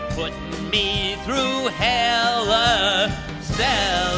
You're putting me through hell, uh, Stella.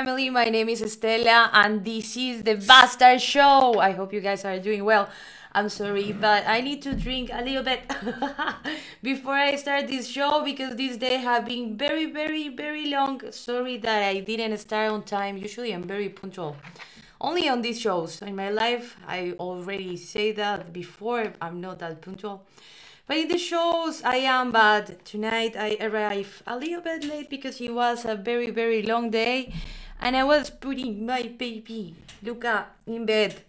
Family. My name is Estela, and this is the Bastard Show. I hope you guys are doing well. I'm sorry, but I need to drink a little bit before I start this show because this day have been very, very, very long. Sorry that I didn't start on time. Usually I'm very punctual. Only on these shows. In my life, I already say that before. I'm not that punctual. But in the shows, I am. But tonight, I arrive a little bit late because it was a very, very long day, and I was putting my baby Luca in bed,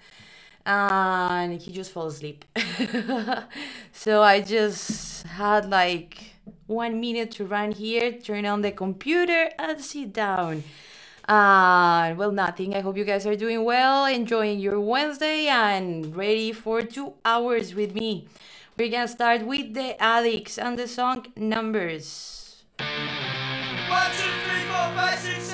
and he just fell asleep. so I just had like one minute to run here, turn on the computer, and sit down. Uh, well, nothing. I hope you guys are doing well, enjoying your Wednesday, and ready for two hours with me. We're gonna start with the Adicts and the song Numbers. One, two, three, four, five, six,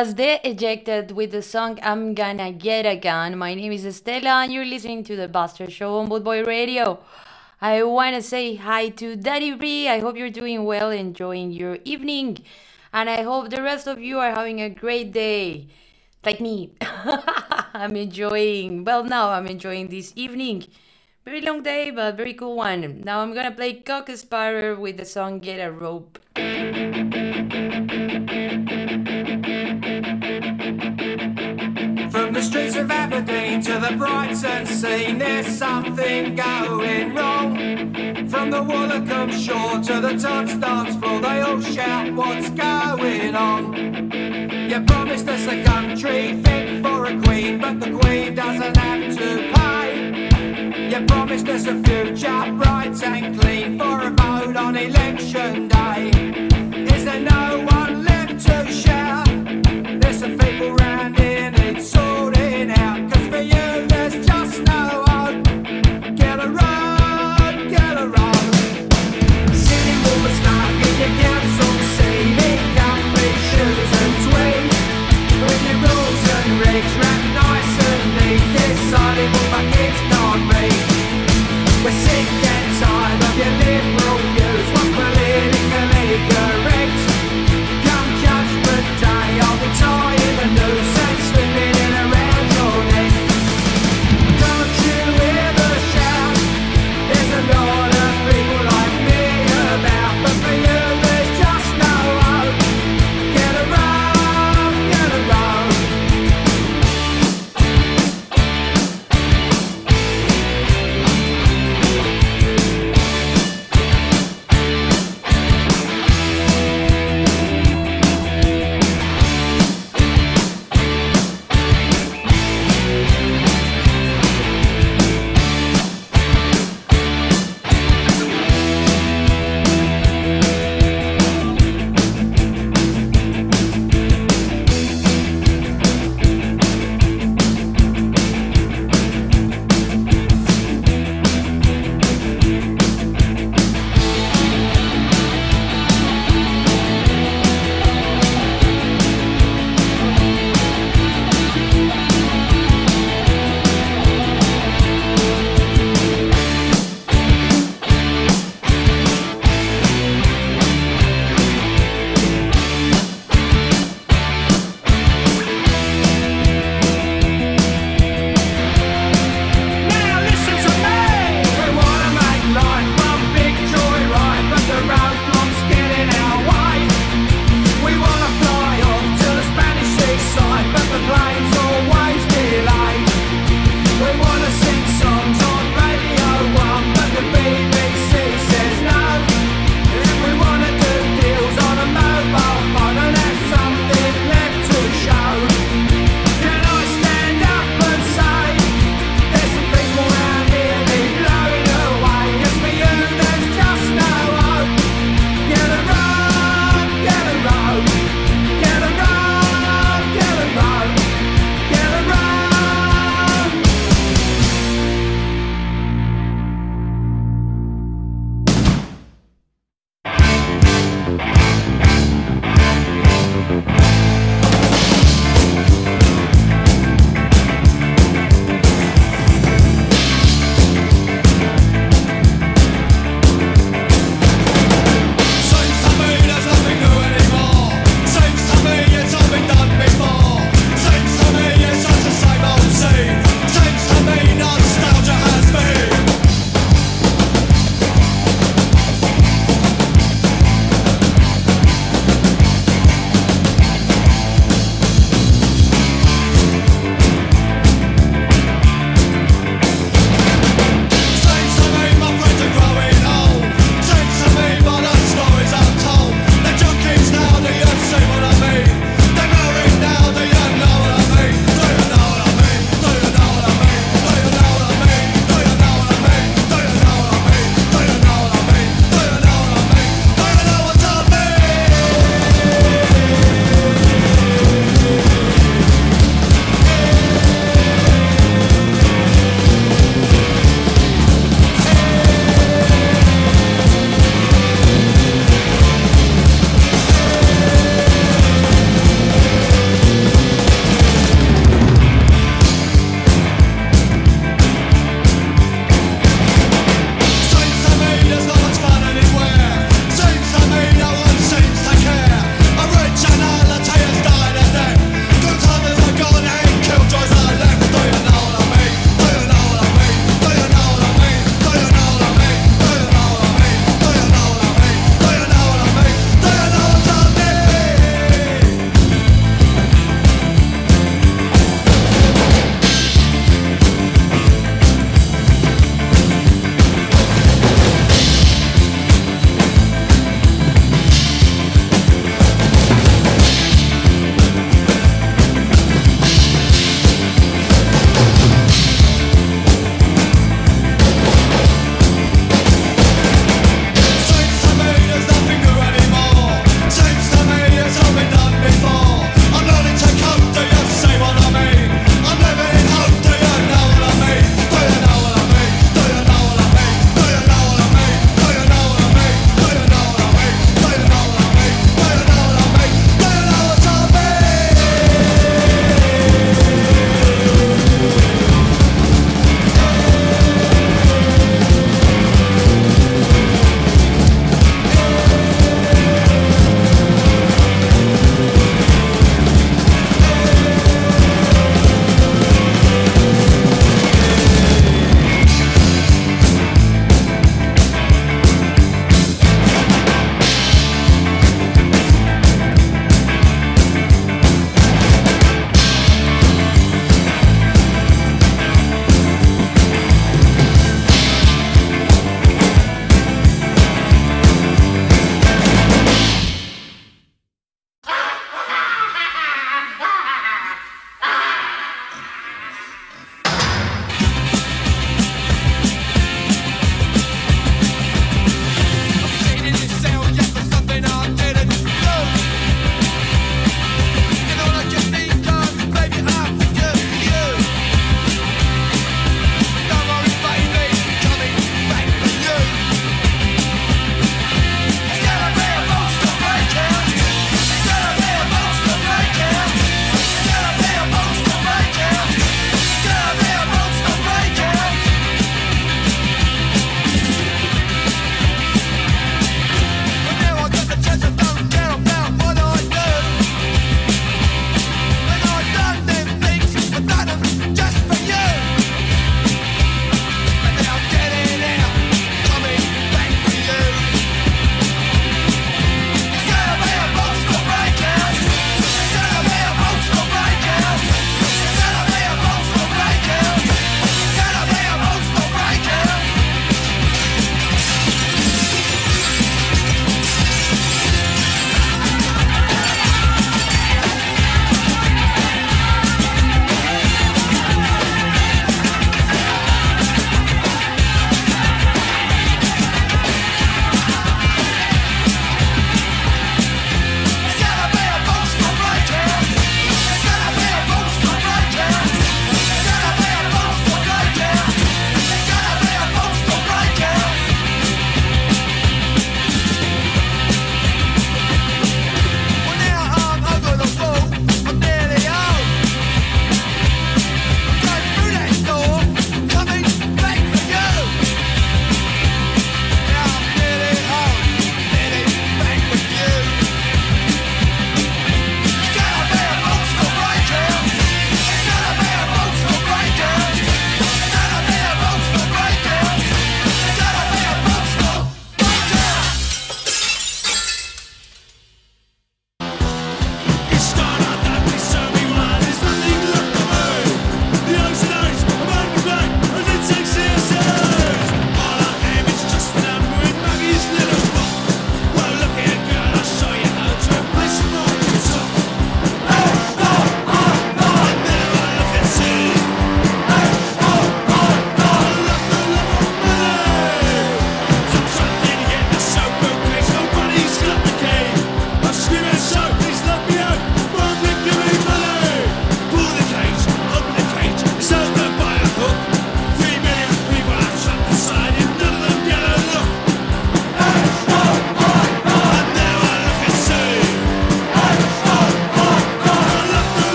was The Ejected with the song I'm Gonna Get a Gun. My name is Estela and you're listening to The Buster Show on Bootboy Radio. I want to say hi to Daddy Bree. I hope you're doing well, enjoying your evening. And I hope the rest of you are having a great day. Like me. I'm enjoying, well, now I'm enjoying this evening. Very long day, but very cool one. Now I'm gonna play Cock Sparrer with the song Get a Rope. Aberdeen to the Brighton scene, there's something going wrong. From the Woolacombe shore to the Tots dance floor, they all shout, What's going on? You promised us a country fit for a queen, but the queen doesn't have to pay. You promised us a future bright and clean for a vote on election day. Is there no one left to shout? There's some people round here need sorting you, there's just no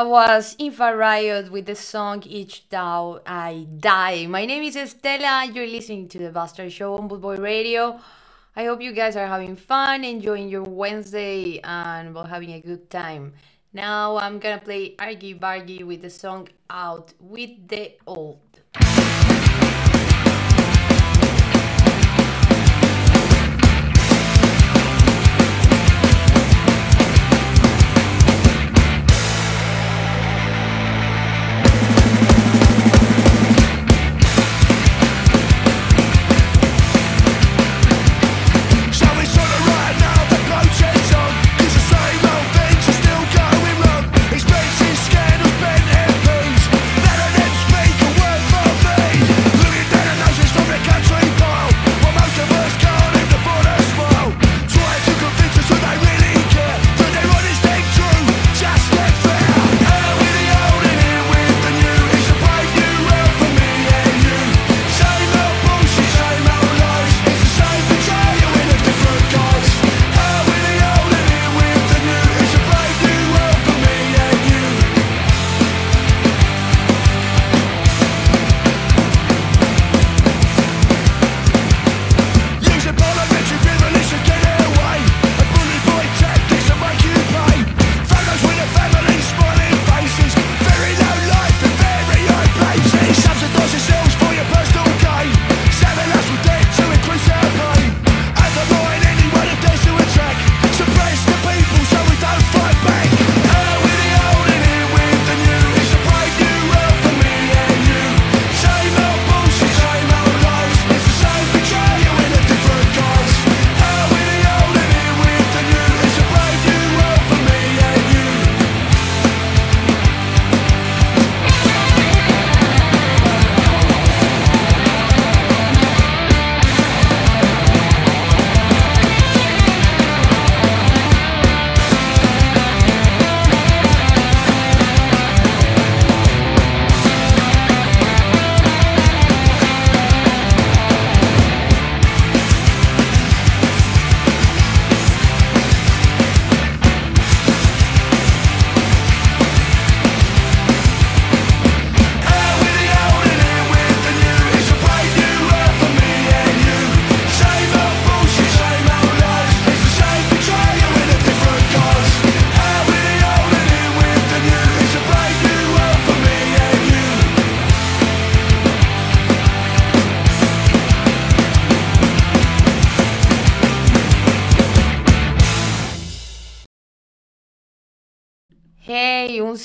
that was Infa Riot with the song Each Dawn I Die. My name is Estela. You're listening to the Bastard Show on Bootboy Radio. I hope you guys are having fun, enjoying your Wednesday, and well, having a good time. Now I'm gonna play Argy Bargy with the song Out with the Old.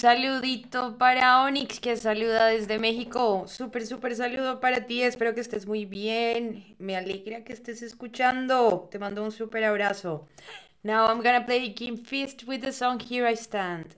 saludito para Onix que saluda desde México. Súper, súper saludo para ti. Espero que estés muy bien. Me alegra que estés escuchando. Te mando un súper abrazo. Now I'm gonna play King Fist with the song Here I Stand.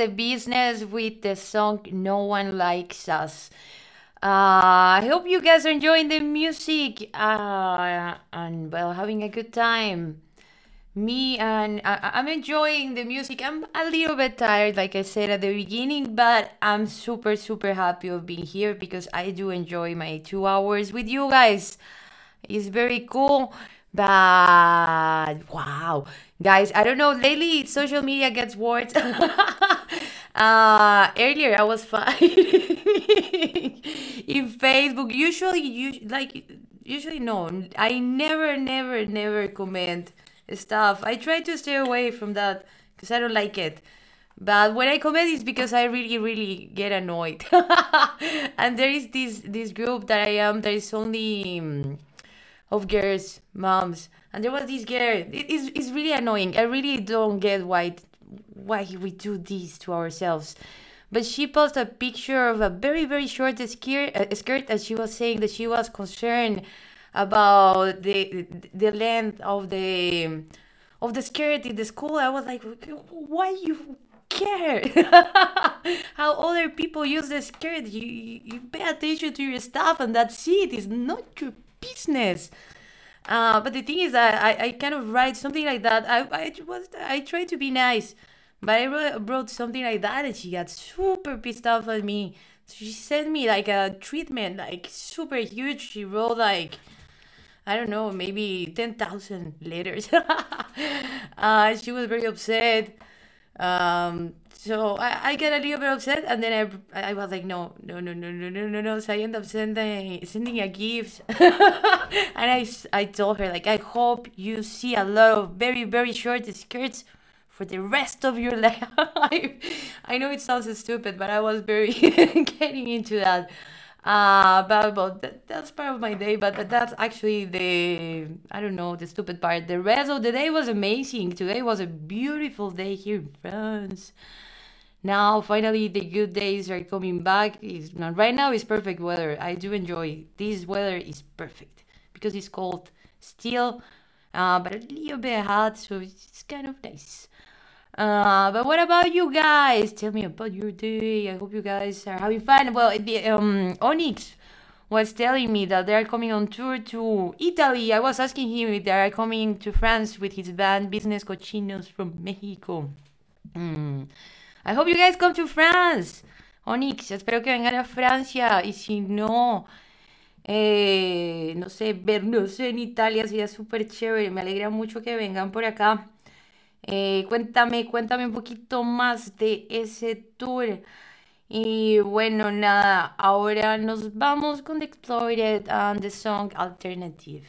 The business with the song No One Likes Us. Uh, I hope you guys are enjoying the music uh, and well, having a good time. Me and I'm enjoying the music. I'm a little bit tired, like I said at the beginning, but I'm super, super happy of being here because I do enjoy my two hours with you guys. It's very cool. But wow, guys, I don't know. Lately, social media gets worse. uh, earlier, I was fighting in Facebook. Usually, you like usually no. I never, never, never comment stuff. I try to stay away from that because I don't like it. But when I comment, it's because I really, really get annoyed. and there is this this group that I am. There is only. um, of girls, moms, and there was this girl. It is it's really annoying. I really don't get why why we do this to ourselves. But she posted a picture of a very very short skirt, uh, skirt, and she was saying that she was concerned about the the length of the of the skirt in the school. I was like, why you care how other people use the skirt? You, you you pay attention to your stuff, and that's it. It's not your business. Uh, but the thing is that I, I kind of write something like that. I, I was I try to be nice, but I wrote, wrote something like that, and she got super pissed off at me. So she sent me like a treatment, like super huge. She wrote like I don't know, maybe ten thousand letters. uh, she was very upset. Um, so I, I get a little bit upset, and then I, I was like, no, no, no, no, no, no, no, no. So I end up sending sending a gift, and I, I told her like, I hope you see a lot of very very short skirts for the rest of your life. I know it sounds stupid, but I was very getting into that. Uh, but, but that, that's part of my day. But that- that's actually the I don't know the stupid part. The rest of the day was amazing. Today was a beautiful day here in France. Now finally the good days are coming back. Now right now is perfect weather. I do enjoy this weather. is perfect because it's cold still, uh, but a little bit hot, so it's kind of nice. Uh, but what about you guys? Tell me about your day. I hope you guys are having fun. Well, the, um, Onyx was telling me that they are coming on tour to Italy. I was asking him if they are coming to France with his band Business Cochinos from Mexico. Mm. I hope you guys come to France. Onyx, espero que vengan a Francia. Y si no, eh, no sé, vernos en Italia sería súper chévere. Me alegra mucho que vengan por acá. Eh, cuéntame, cuéntame un poquito más de ese tour. Y bueno, nada, ahora nos vamos con The Exploited and the song Alternative.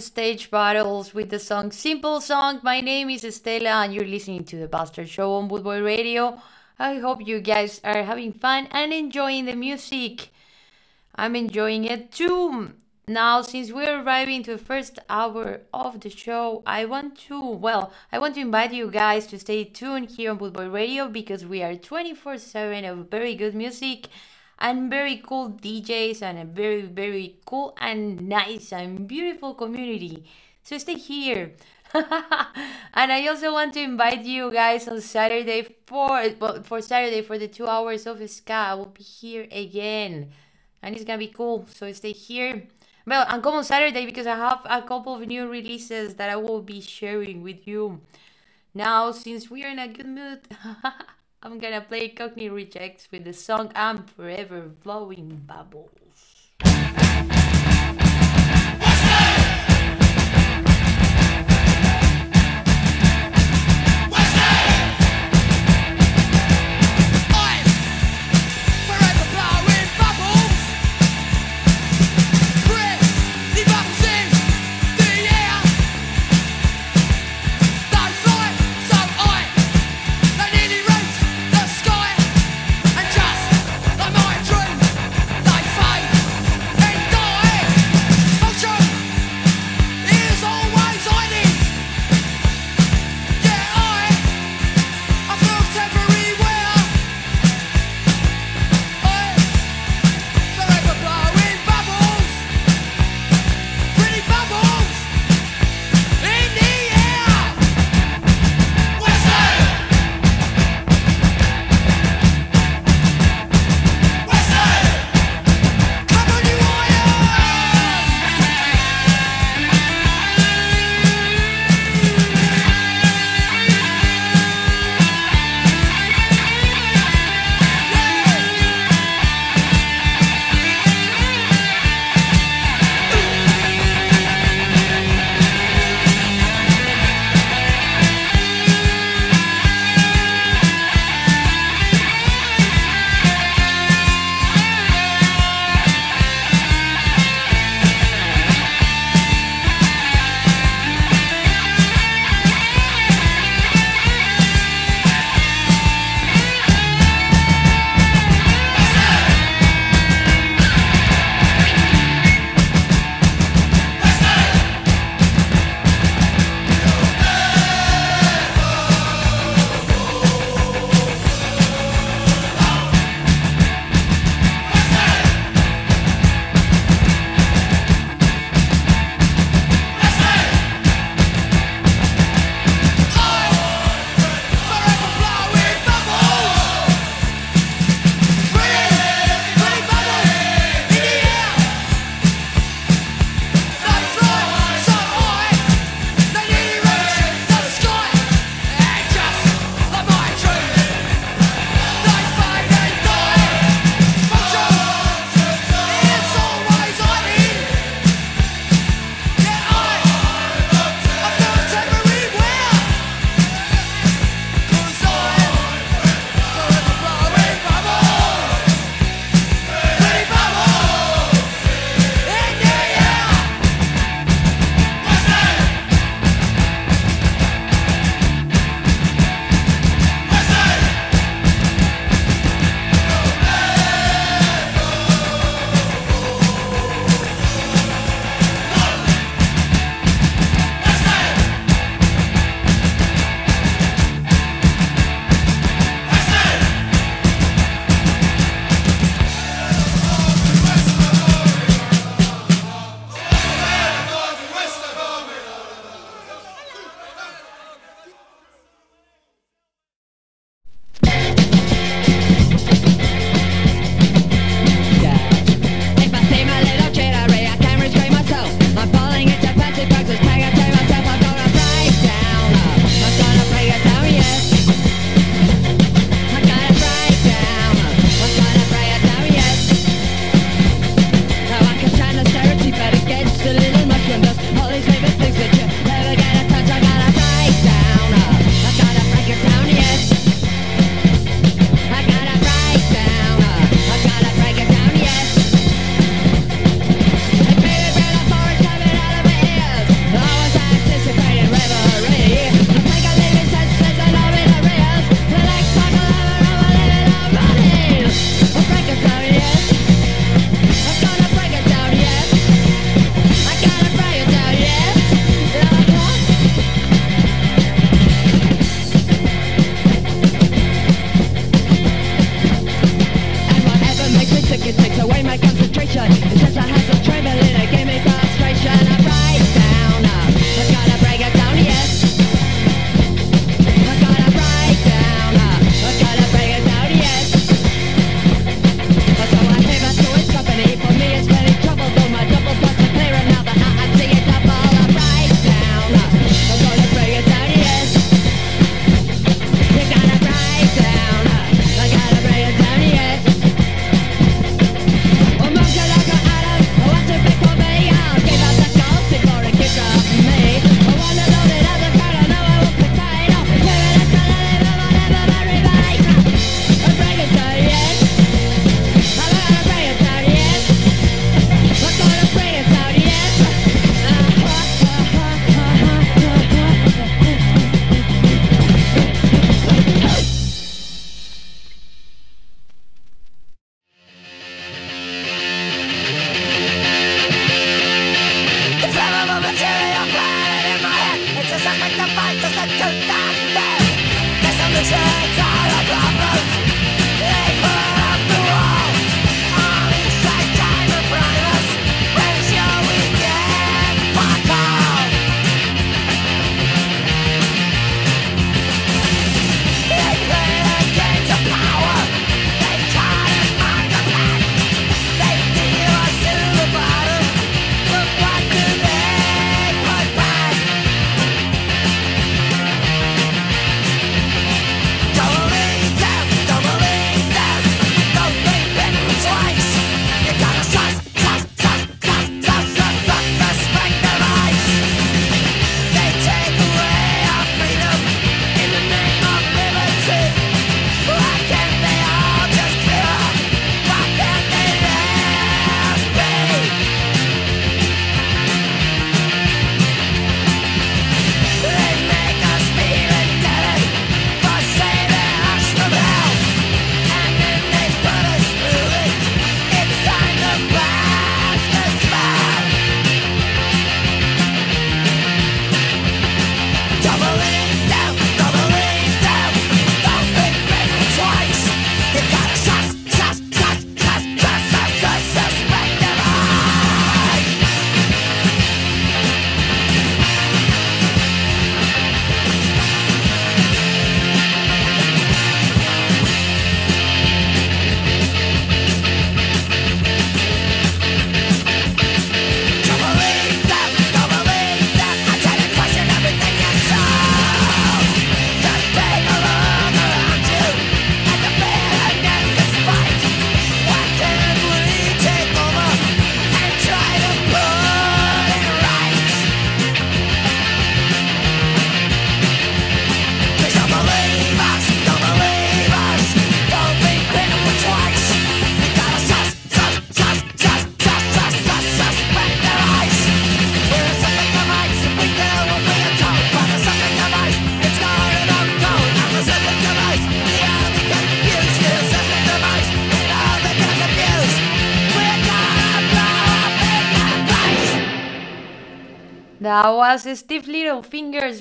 Stage Bottles with the song Simple Song. My name is Estela and you're listening to the Bastard Show on Bootboy Radio. I hope you guys are having fun and enjoying the music. I'm enjoying it too. Now, since we're arriving to the first hour of the show, I want to, well, I want to invite you guys to stay tuned here on Bootboy Radio because we are 24 7 of very good music and very cool DJs and a very, very cool and nice and beautiful community. So stay here. and I also want to invite you guys on Saturday for for Saturday for the two hours of ska. I will be here again, and it's gonna be cool. So stay here. Well, and come on Saturday because I have a couple of new releases that I will be sharing with you. Now, since we are in a good mood, I'm gonna play Cockney Rejects with the song I'm Forever Blowing Bubbles.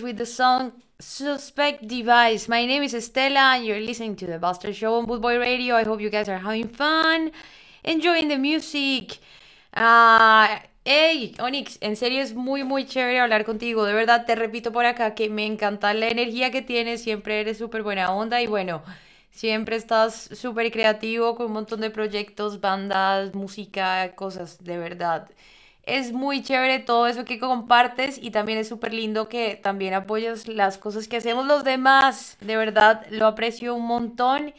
With the song Suspect Device. My name is Estela and you're listening to the Buster Show on Bootboy Radio. I hope you guys are having fun, enjoying the music. Ah, hey, Onyx, en serio es muy, muy chévere hablar contigo. De verdad, te repito por acá que me encanta la energía que tienes. Siempre eres súper buena onda y bueno, siempre estás súper creativo con un montón de proyectos, bandas, música, cosas, de verdad. Es muy chévere todo eso que compartes y también es súper lindo que también apoyas las cosas que hacemos los demás. De verdad, lo aprecio un montón.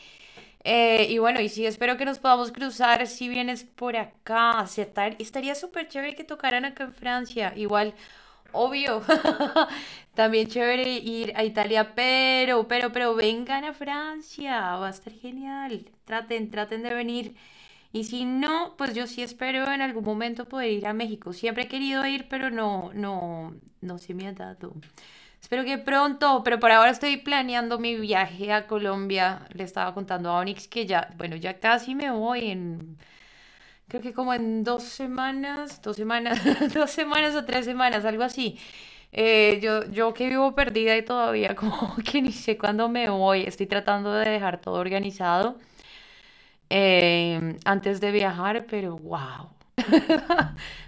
Eh, y bueno, y sí, espero que nos podamos cruzar si vienes por acá. Se tar- Estaría súper chévere que tocaran acá en Francia. Igual, obvio. También chévere ir a Italia, pero, pero, pero vengan a Francia. Va a estar genial. Traten, traten de venir. Y si no, pues yo sí espero en algún momento poder ir a México. Siempre he querido ir, pero no, no, no se me ha dado. Espero que pronto, pero por ahora estoy planeando mi viaje a Colombia. Le estaba contando a Onyx que ya, bueno, ya casi me voy en, creo que como en dos semanas, dos semanas, dos semanas o tres semanas, algo así. Eh, yo, yo que vivo perdida y todavía como que ni sé cuándo me voy. Estoy tratando de dejar todo organizado eh, antes de viajar, pero wow.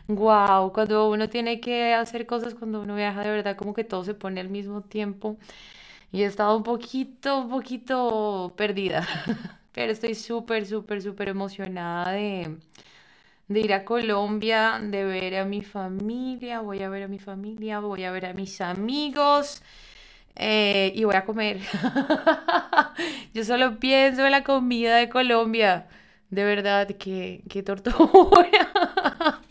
Wow, cuando uno tiene que hacer cosas, cuando uno viaja de verdad, como que todo se pone al mismo tiempo. Y he estado un poquito, un poquito perdida. Pero estoy súper, súper, súper emocionada de, de ir a Colombia, de ver a mi familia. Voy a ver a mi familia, voy a ver a mis amigos. Eh, y voy a comer. Yo solo pienso en la comida de Colombia. De verdad, qué, qué tortura.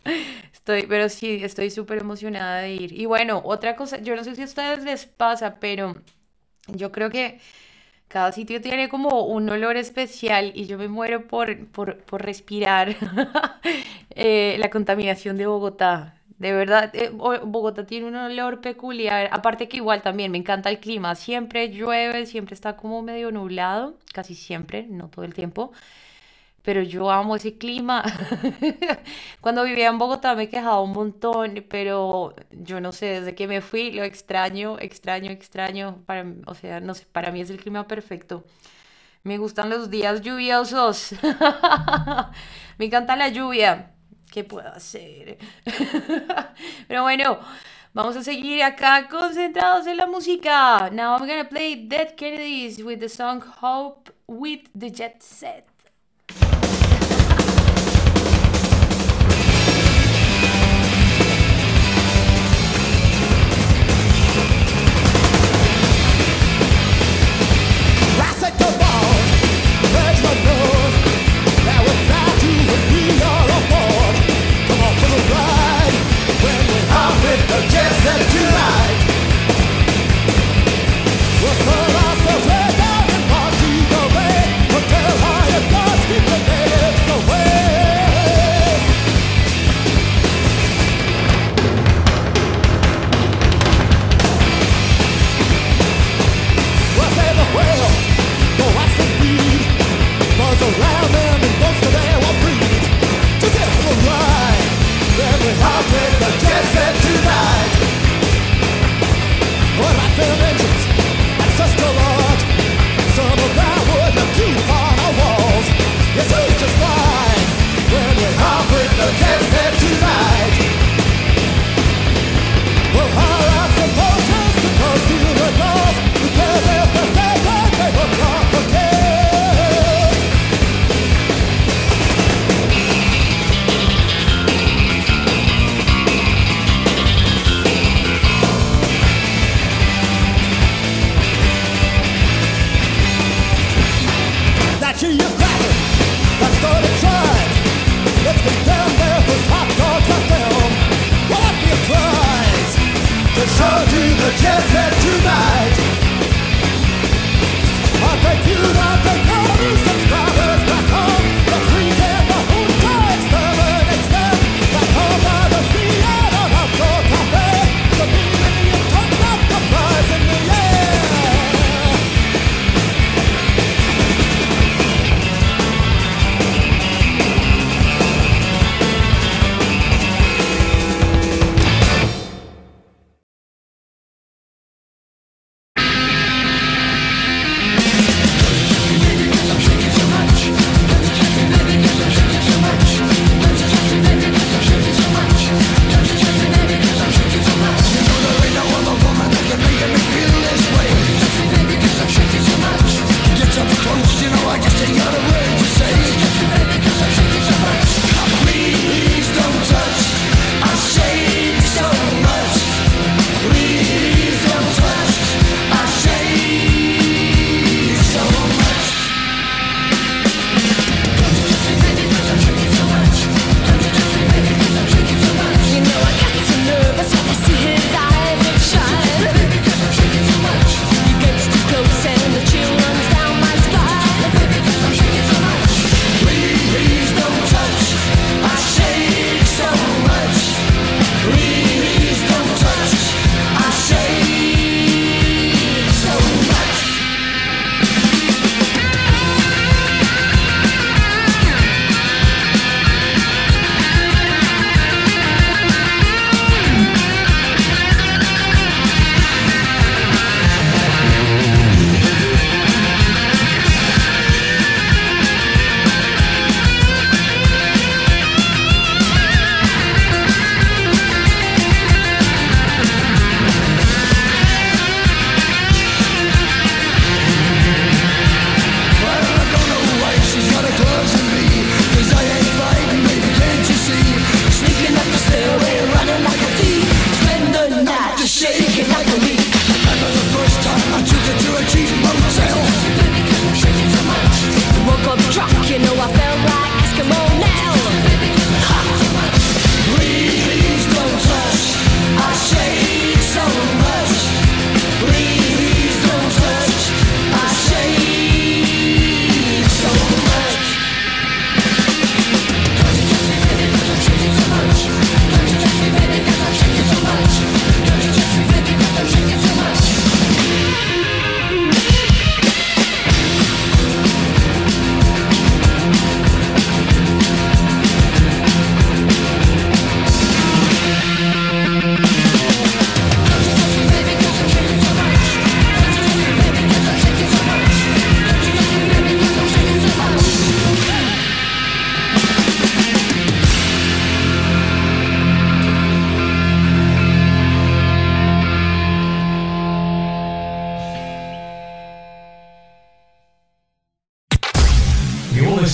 Estoy, pero sí, estoy súper emocionada de ir. Y bueno, otra cosa, yo no sé si a ustedes les pasa, pero yo creo que cada sitio tiene como un olor especial y yo me muero por, por, por respirar eh, la contaminación de Bogotá. De verdad, eh, Bo- Bogotá tiene un olor peculiar. Aparte que igual también me encanta el clima. Siempre llueve, siempre está como medio nublado, casi siempre, no todo el tiempo. pero yo amo ese clima. Cuando vivía en Bogotá me quejaba un montón, pero yo no sé, desde que me fui lo extraño, extraño, extraño. Para, o sea, no sé, para mí es el clima perfecto. Me gustan los días lluviosos. Me encanta la lluvia. ¿Qué puedo hacer? Pero bueno, vamos a seguir acá concentrados en la música. Now I'm gonna play Dead Kennedys with the song Hope with the Jet Set. The jet tonight.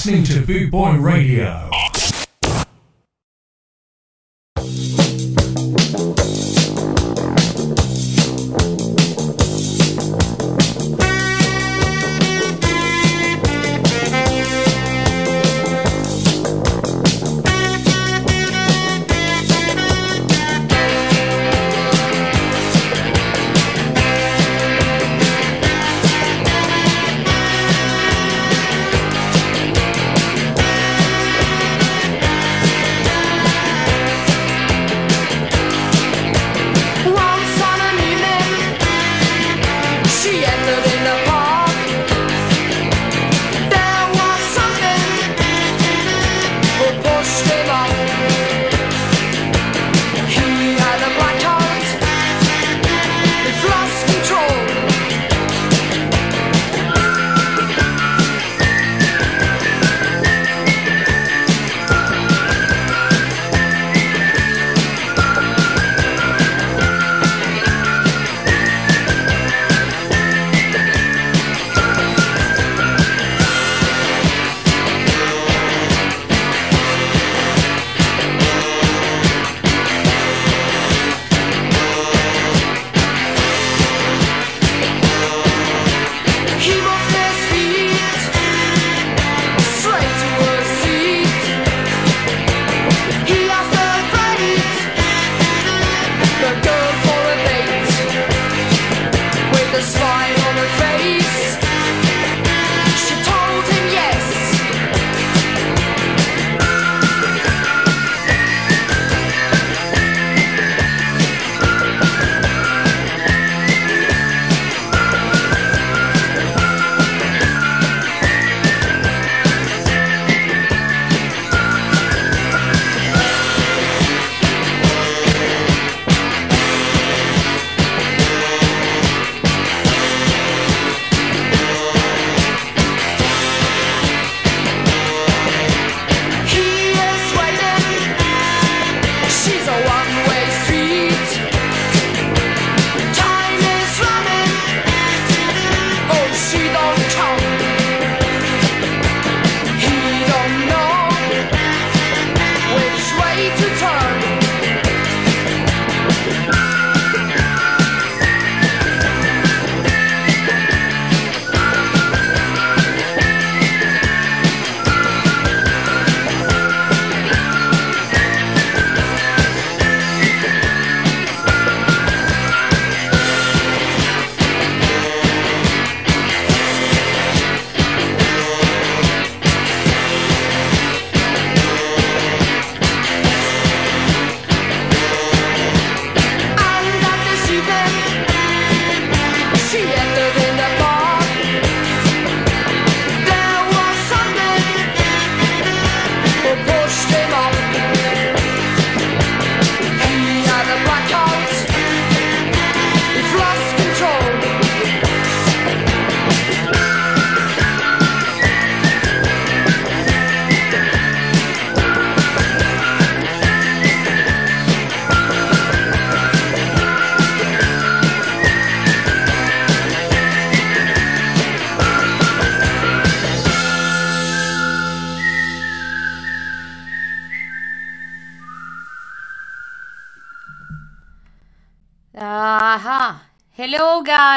Listening to Boot Boy Radio.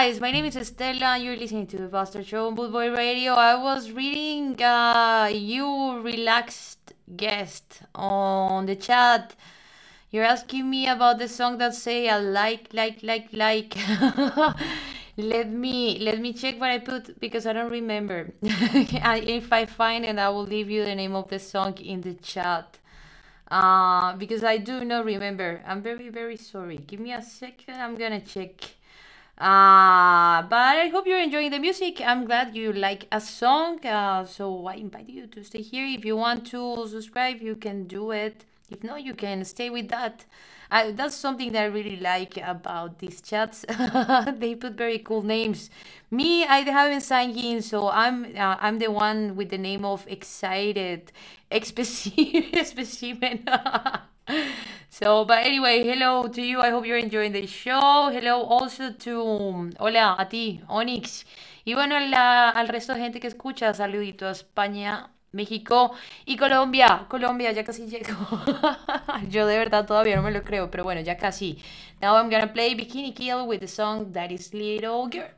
Guys. My name is Estela. You're listening to the Bastard Show on Boot Boy Radio. I was reading uh, you relaxed guest on the chat. You're asking me about the song that say I like, like, like, like. let me let me check what I put because I don't remember. If I find it, I will leave you the name of the song in the chat uh, because I do not remember. I'm very, very sorry. Give me a second. I'm gonna check. Uh, but I hope you're enjoying the music. I'm glad you like a song. Uh, so I invite you to stay here. If you want to subscribe, you can do it. If not, you can stay with that. That's something that I really like about these chats. they put very cool names. Me, I haven't signed in, so I'm uh, I'm the one with the name of excited specimen. So, but anyway, hello to you. I hope you're enjoying the show. Hello also to hola a ti, Onyx. Y bueno, la- al resto de gente que escucha, saludito a España, México y Colombia. Colombia, ya casi llego. Yo de verdad todavía no me lo creo, pero bueno, ya casi. Now I'm gonna play Bikini Kill with the song That is Little Girl.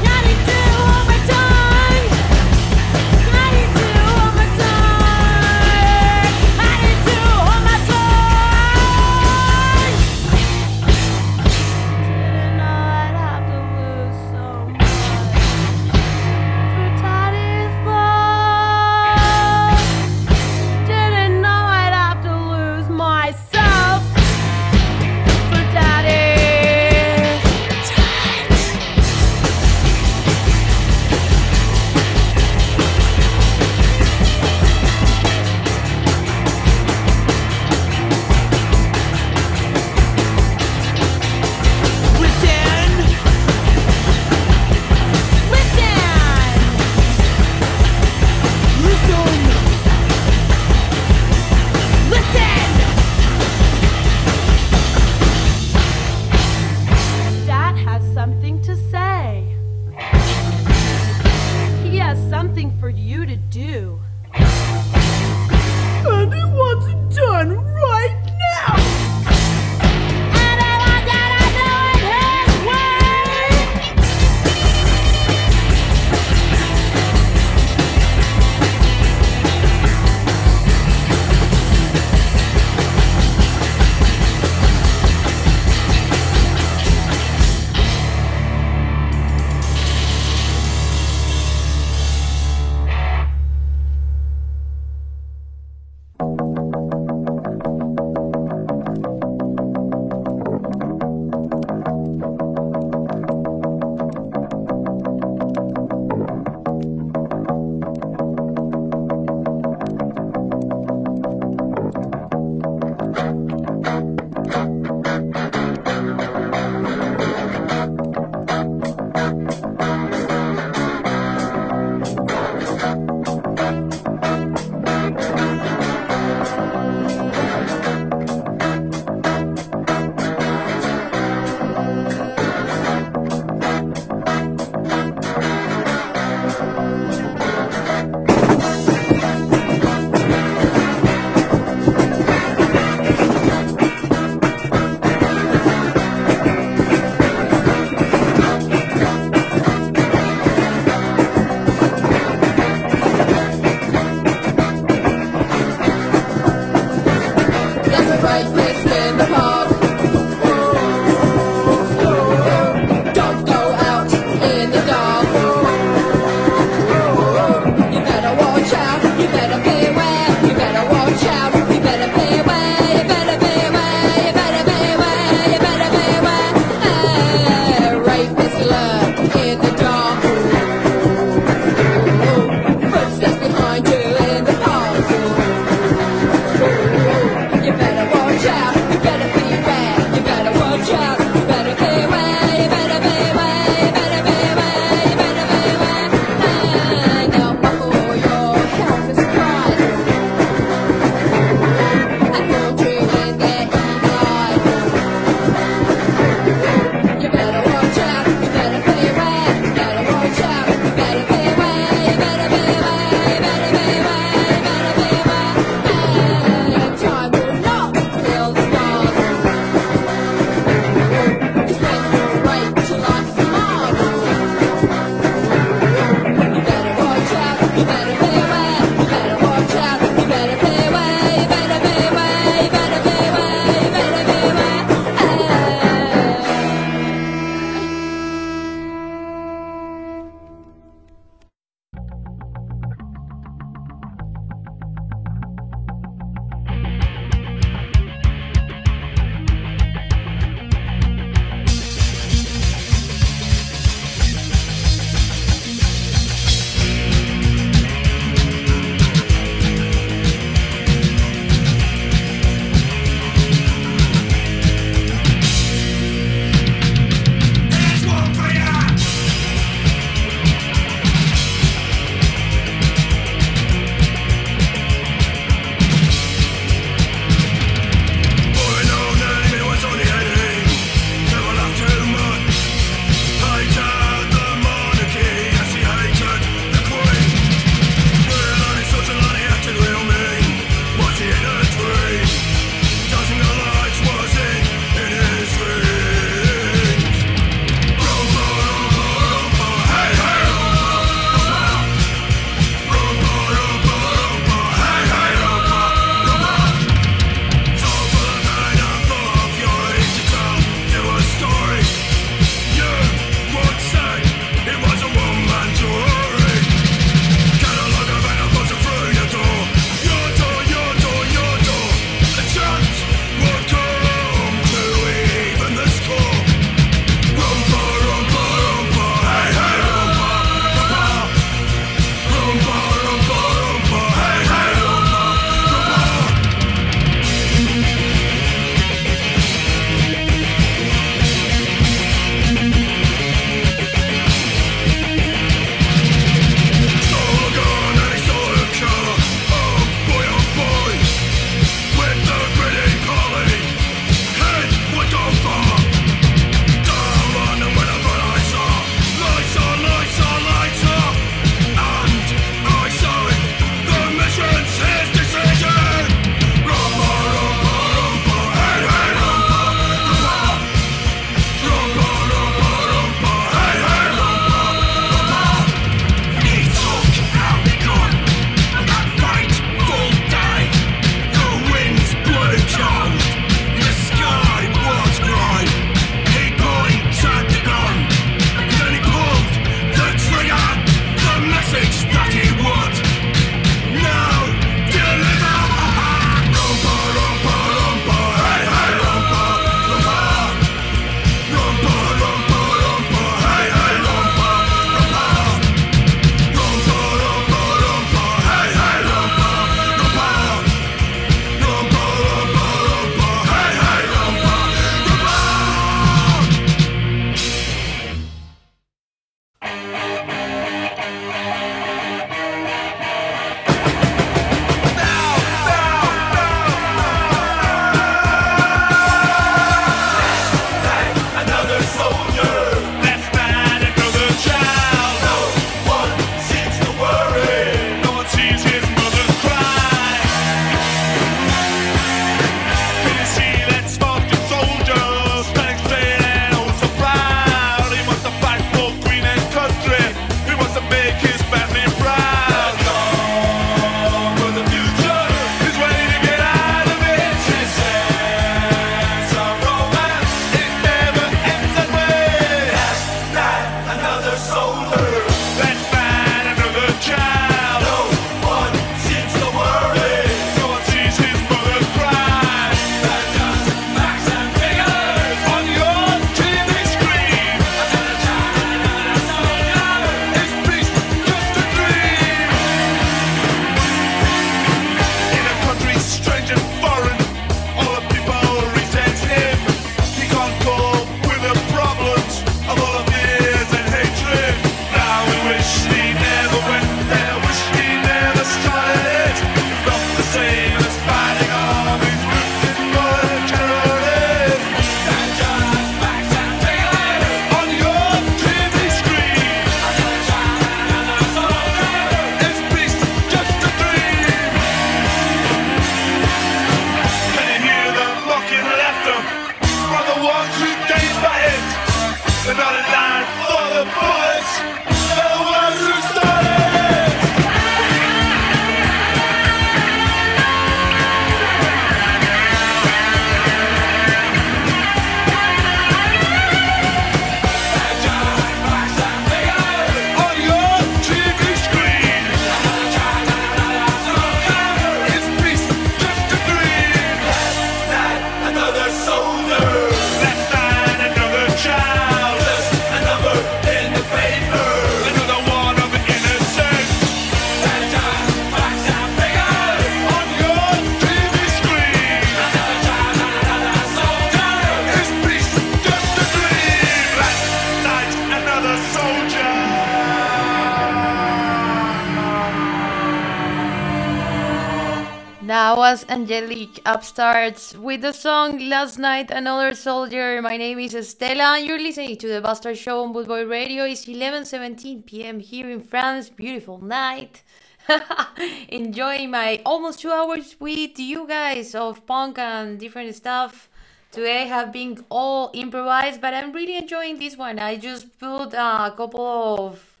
Angelic Upstarts with the song Last Night Another Soldier. My name is Estela and you're listening to the Bastard Show on Bootboy Radio. It's 11:17 p.m. here in France. Beautiful night. Enjoying my almost 2 hours with you guys of punk and different stuff. Today have been all improvised, but I'm really enjoying this one. I just put a couple of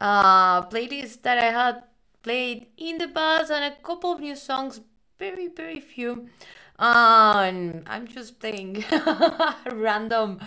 uh, playlists that I had played in the past and a couple of new songs, very, very few. And I'm just playing random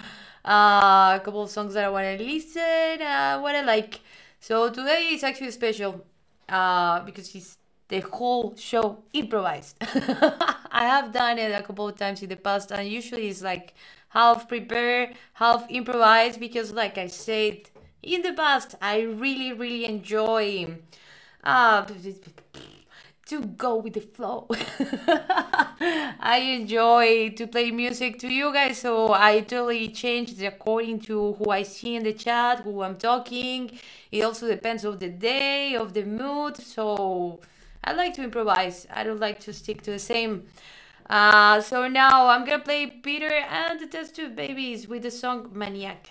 uh, a couple of songs that I want to listen, uh, what I like. So today is actually special uh, because it's the whole show improvised. I have done it a couple of times in the past, and usually it's like half prepared, half improvised because, like I said in the past, I really, really enjoy uh, to go with the flow. I enjoy to play music to you guys, so I totally change it according to who I see in the chat, who I'm talking. It also depends of the day, of the mood. So I like to improvise. I don't like to stick to the same. Uh, so now I'm gonna play Peter and the Test Tube Babies with the song Maniac.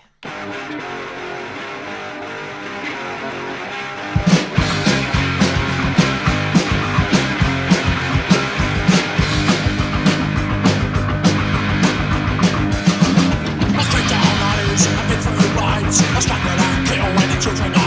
Through rides. I strangle and kill any children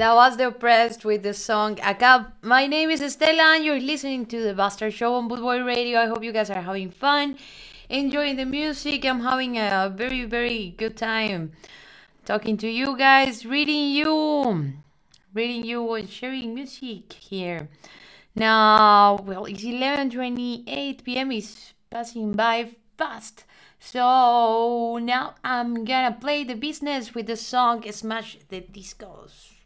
That was the oppressed with the song ACAB. My name is Estela and you're listening to the Bastard Show on Boot Boy Radio. I hope you guys are having fun, enjoying the music. I'm having a very, very good time talking to you guys, reading you, reading you and sharing music here. Now, well, it's 11:28 p.m. It's passing by fast. So now I'm gonna play the business with the song Smash the Discos.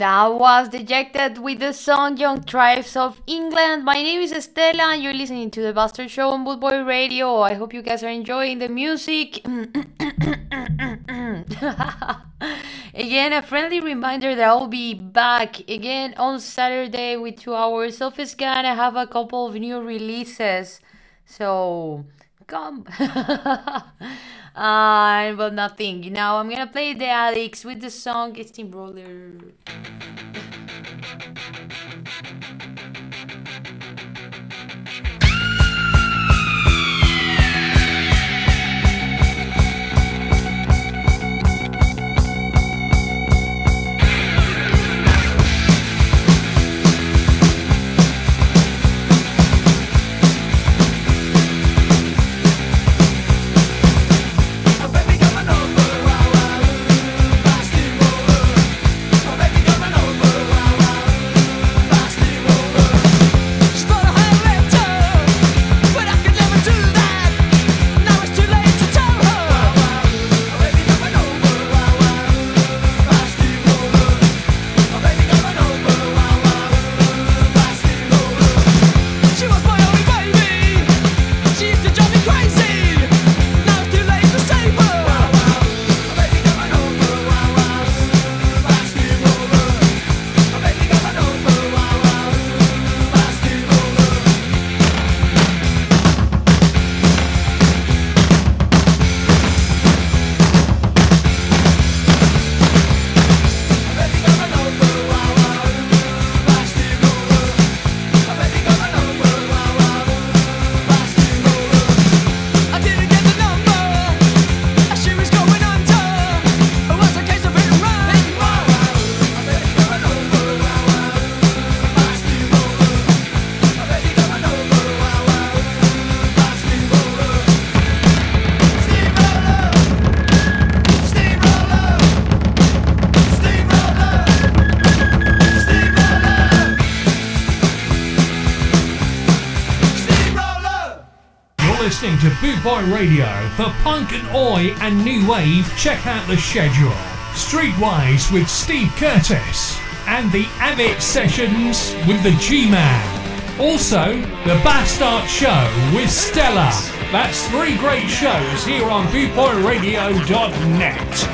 That was dejected with the song Young Tribes of England. My name is Estela and you're listening to the Bastard Show on Bootboy Radio. I hope you guys are enjoying the music. again, a friendly reminder that I'll be back again on Saturday with two hours of ska. I have a couple of new releases. So come. uh, but nothing. Now I'm gonna play the Alex with the song Steamroller. She listening Boy Radio. For punk and oi and new wave, check out the schedule. Streetwise with Steve Curtis and the Amit sessions with the G-Man. Also, the Bastard Show with Stella. That's three great shows here on bootboyradio.net.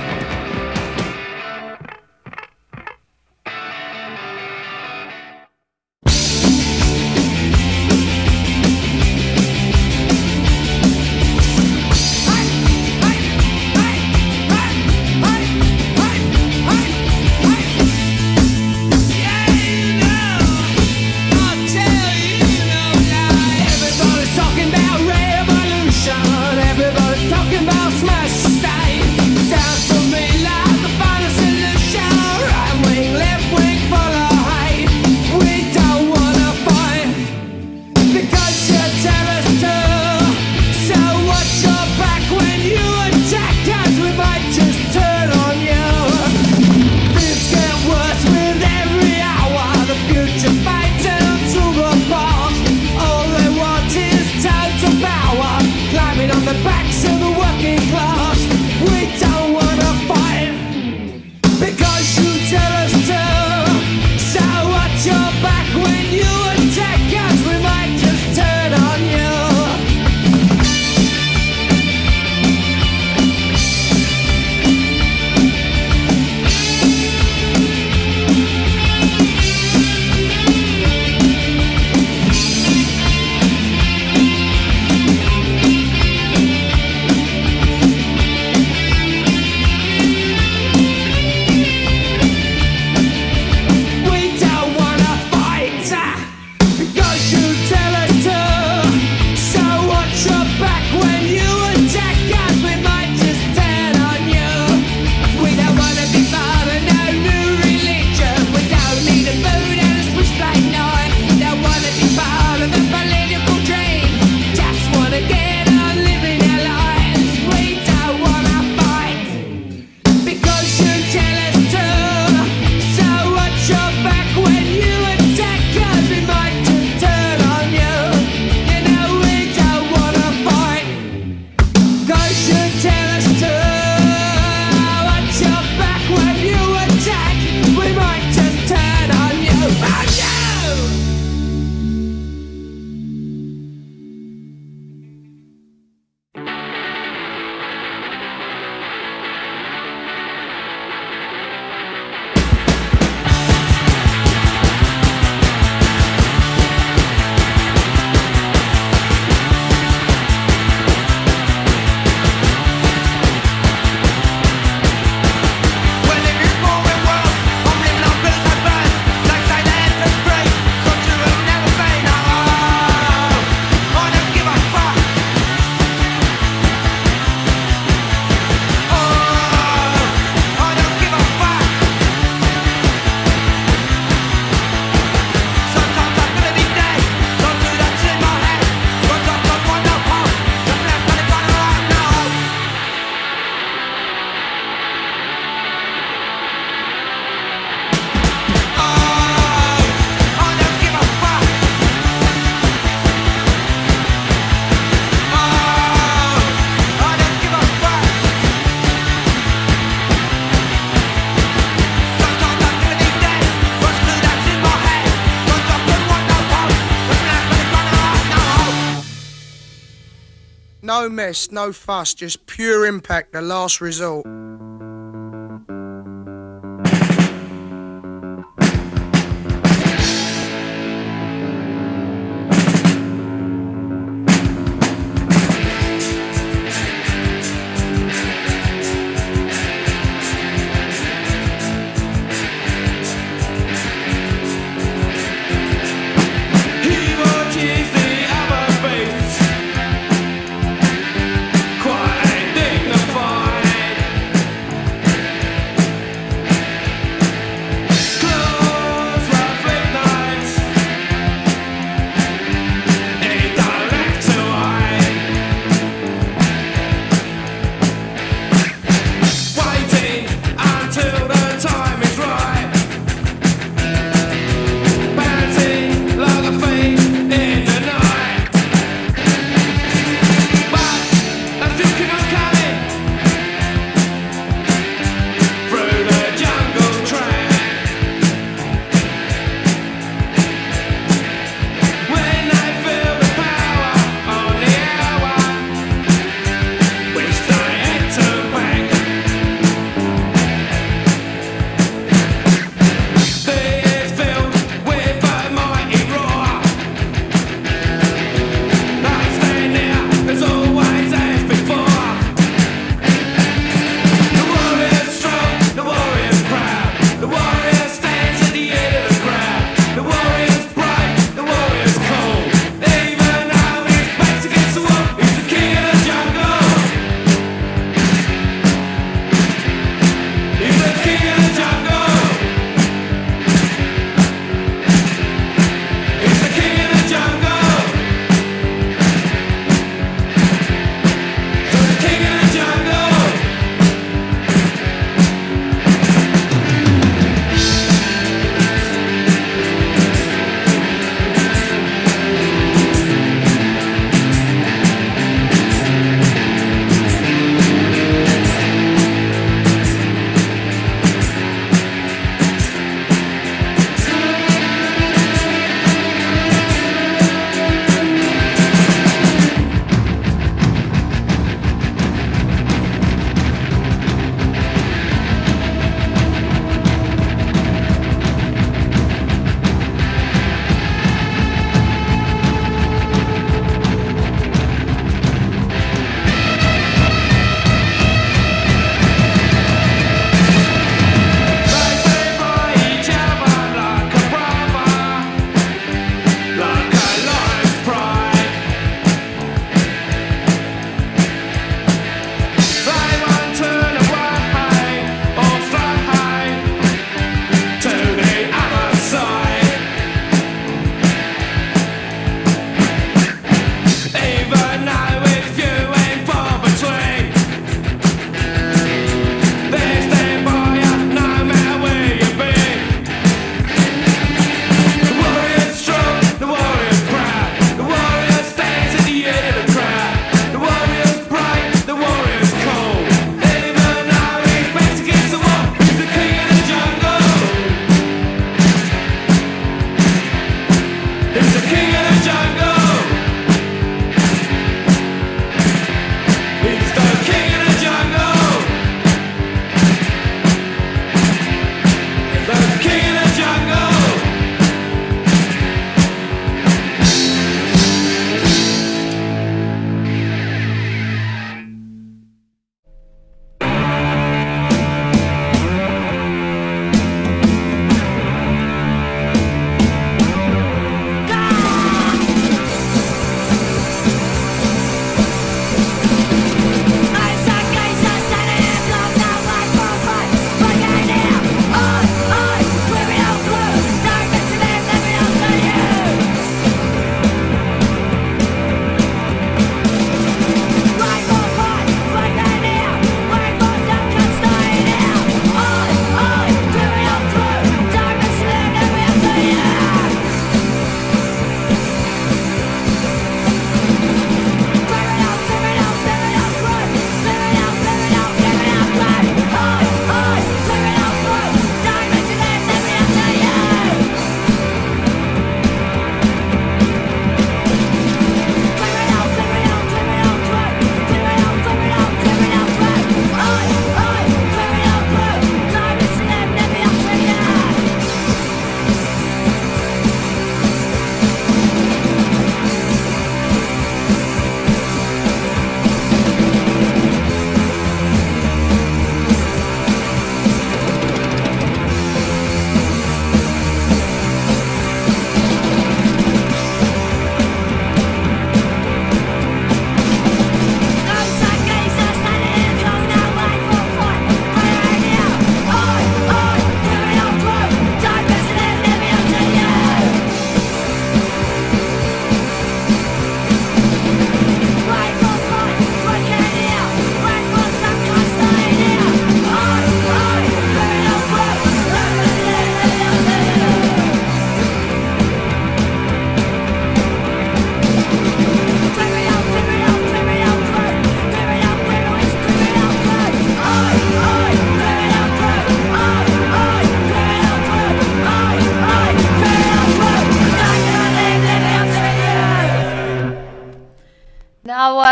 no fuss, just pure impact, the last resort.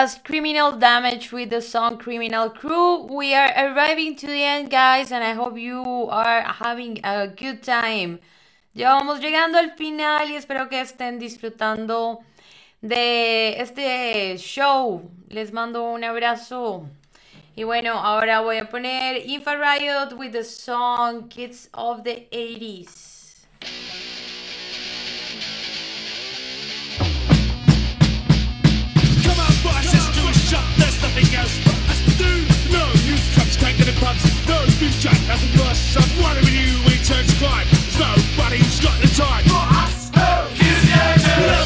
Was Criminal Damage with the song Criminal Crew. We are arriving to the end, guys, and I hope you are having a good time. Ya vamos llegando al final y espero que estén disfrutando de este show. Les mando un abrazo. Y bueno, ahora voy a poner Infa Riot with the song Kids of the 80s. The pubs. No chat, nothing worse. I'm worried with you, we turn to crime. There's nobody who's got the time. For us, who is the?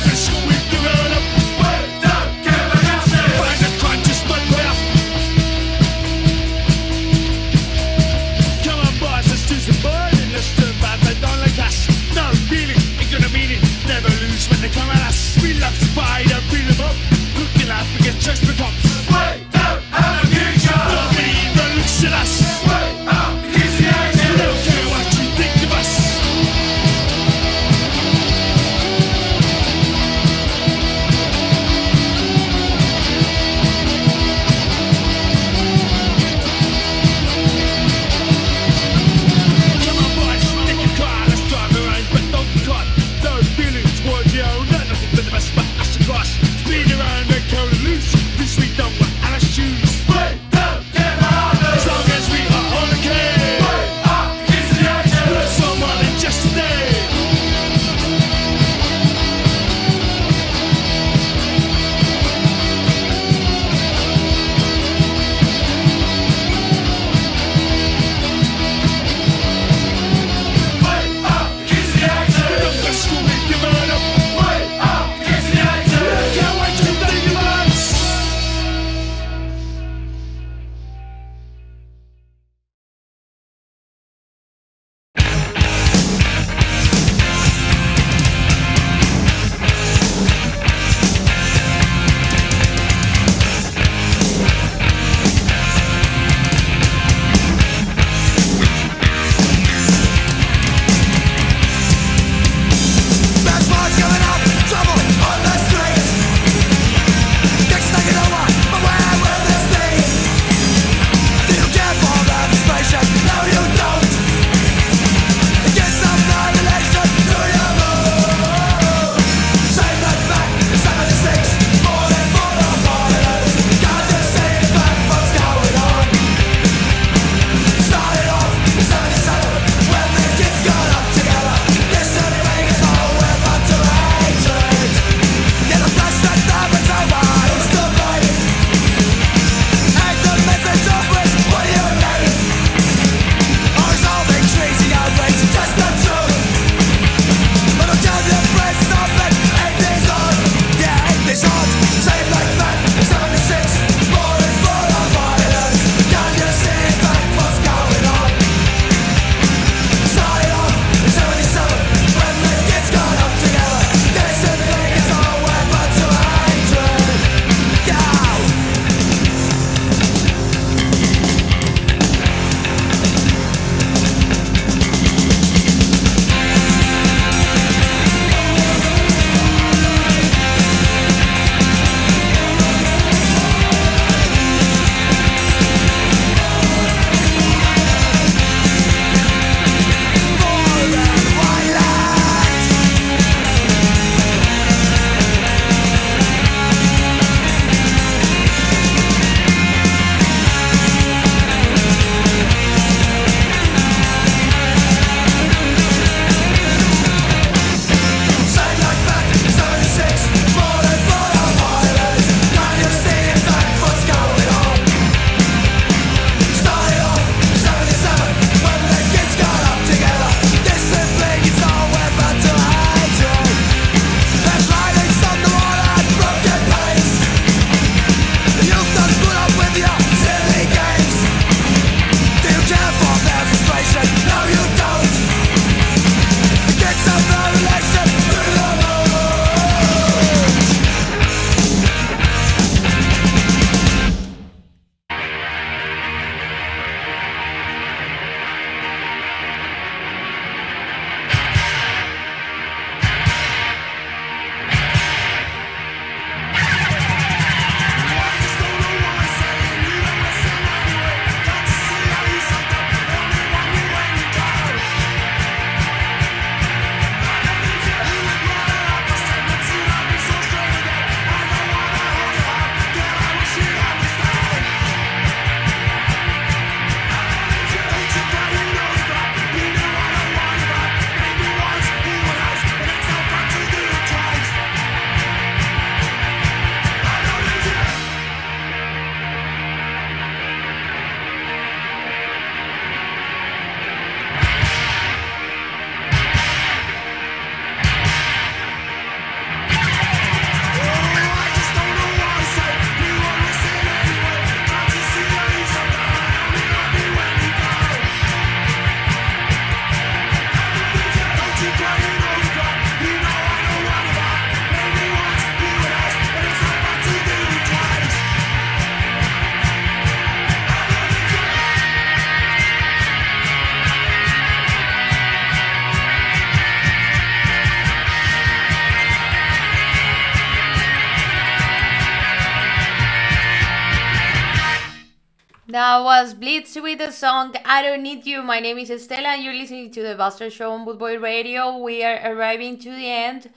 Blitz with the song I Don't Need You. My name is Estela and you're listening to the Bastard Show on Bootboy Radio. We are arriving to the end,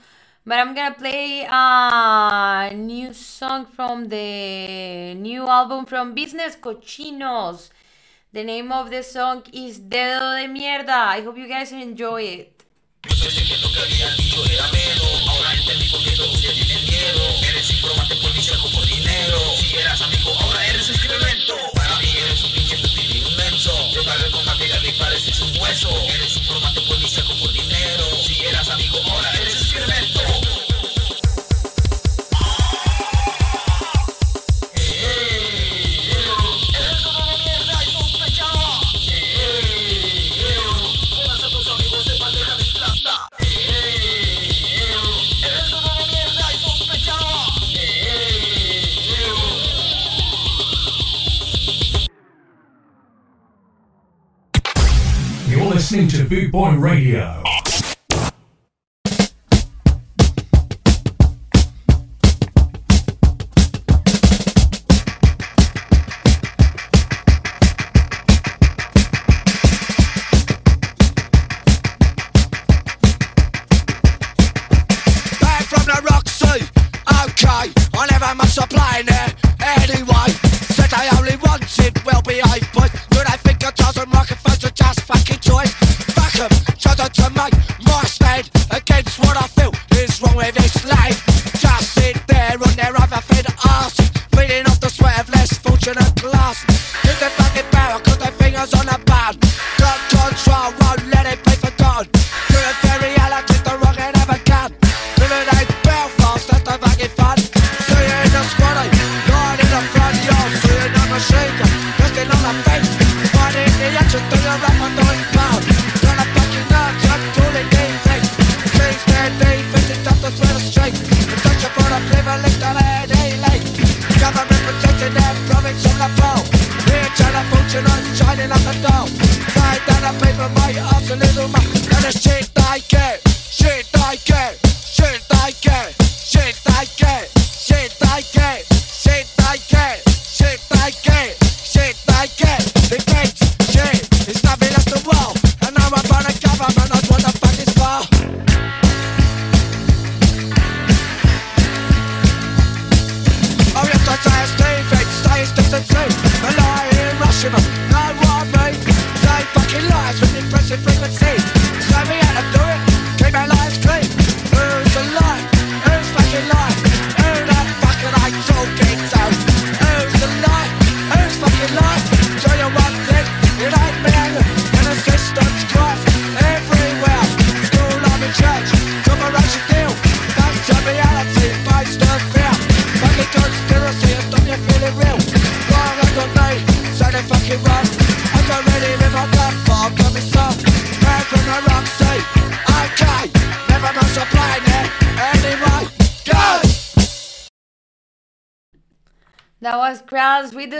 but I'm gonna play a new song from the new album from Business Cochinos. The name of the song is Dedo de Mierda. I hope you guys enjoy it. mafioso Llegaré con materia de pares en su hueso Eres un formato policiaco por dinero. Si eras amigo, ahora eres excremento listening to Boot Boy Radio.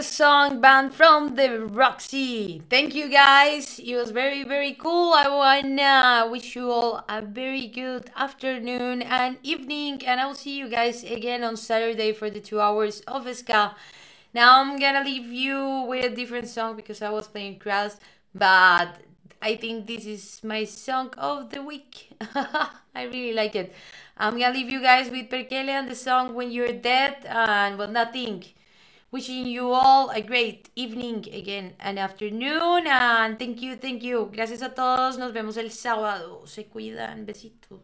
Song band from the Roxy. Thank you guys. It was very, very cool. I wanna wish you all a very good afternoon and evening, and I'll see you guys again on Saturday for the two hours of ska. Now I'm gonna leave you with a different song because I was playing Kraz, but I think this is my song of the week. I really like it. I'm gonna leave you guys with Perkele and the song When You're Dead and well nothing. Wishing you all a great evening again and afternoon. And thank you, thank you. Gracias a todos. Nos vemos el sábado. Se cuidan. Besitos.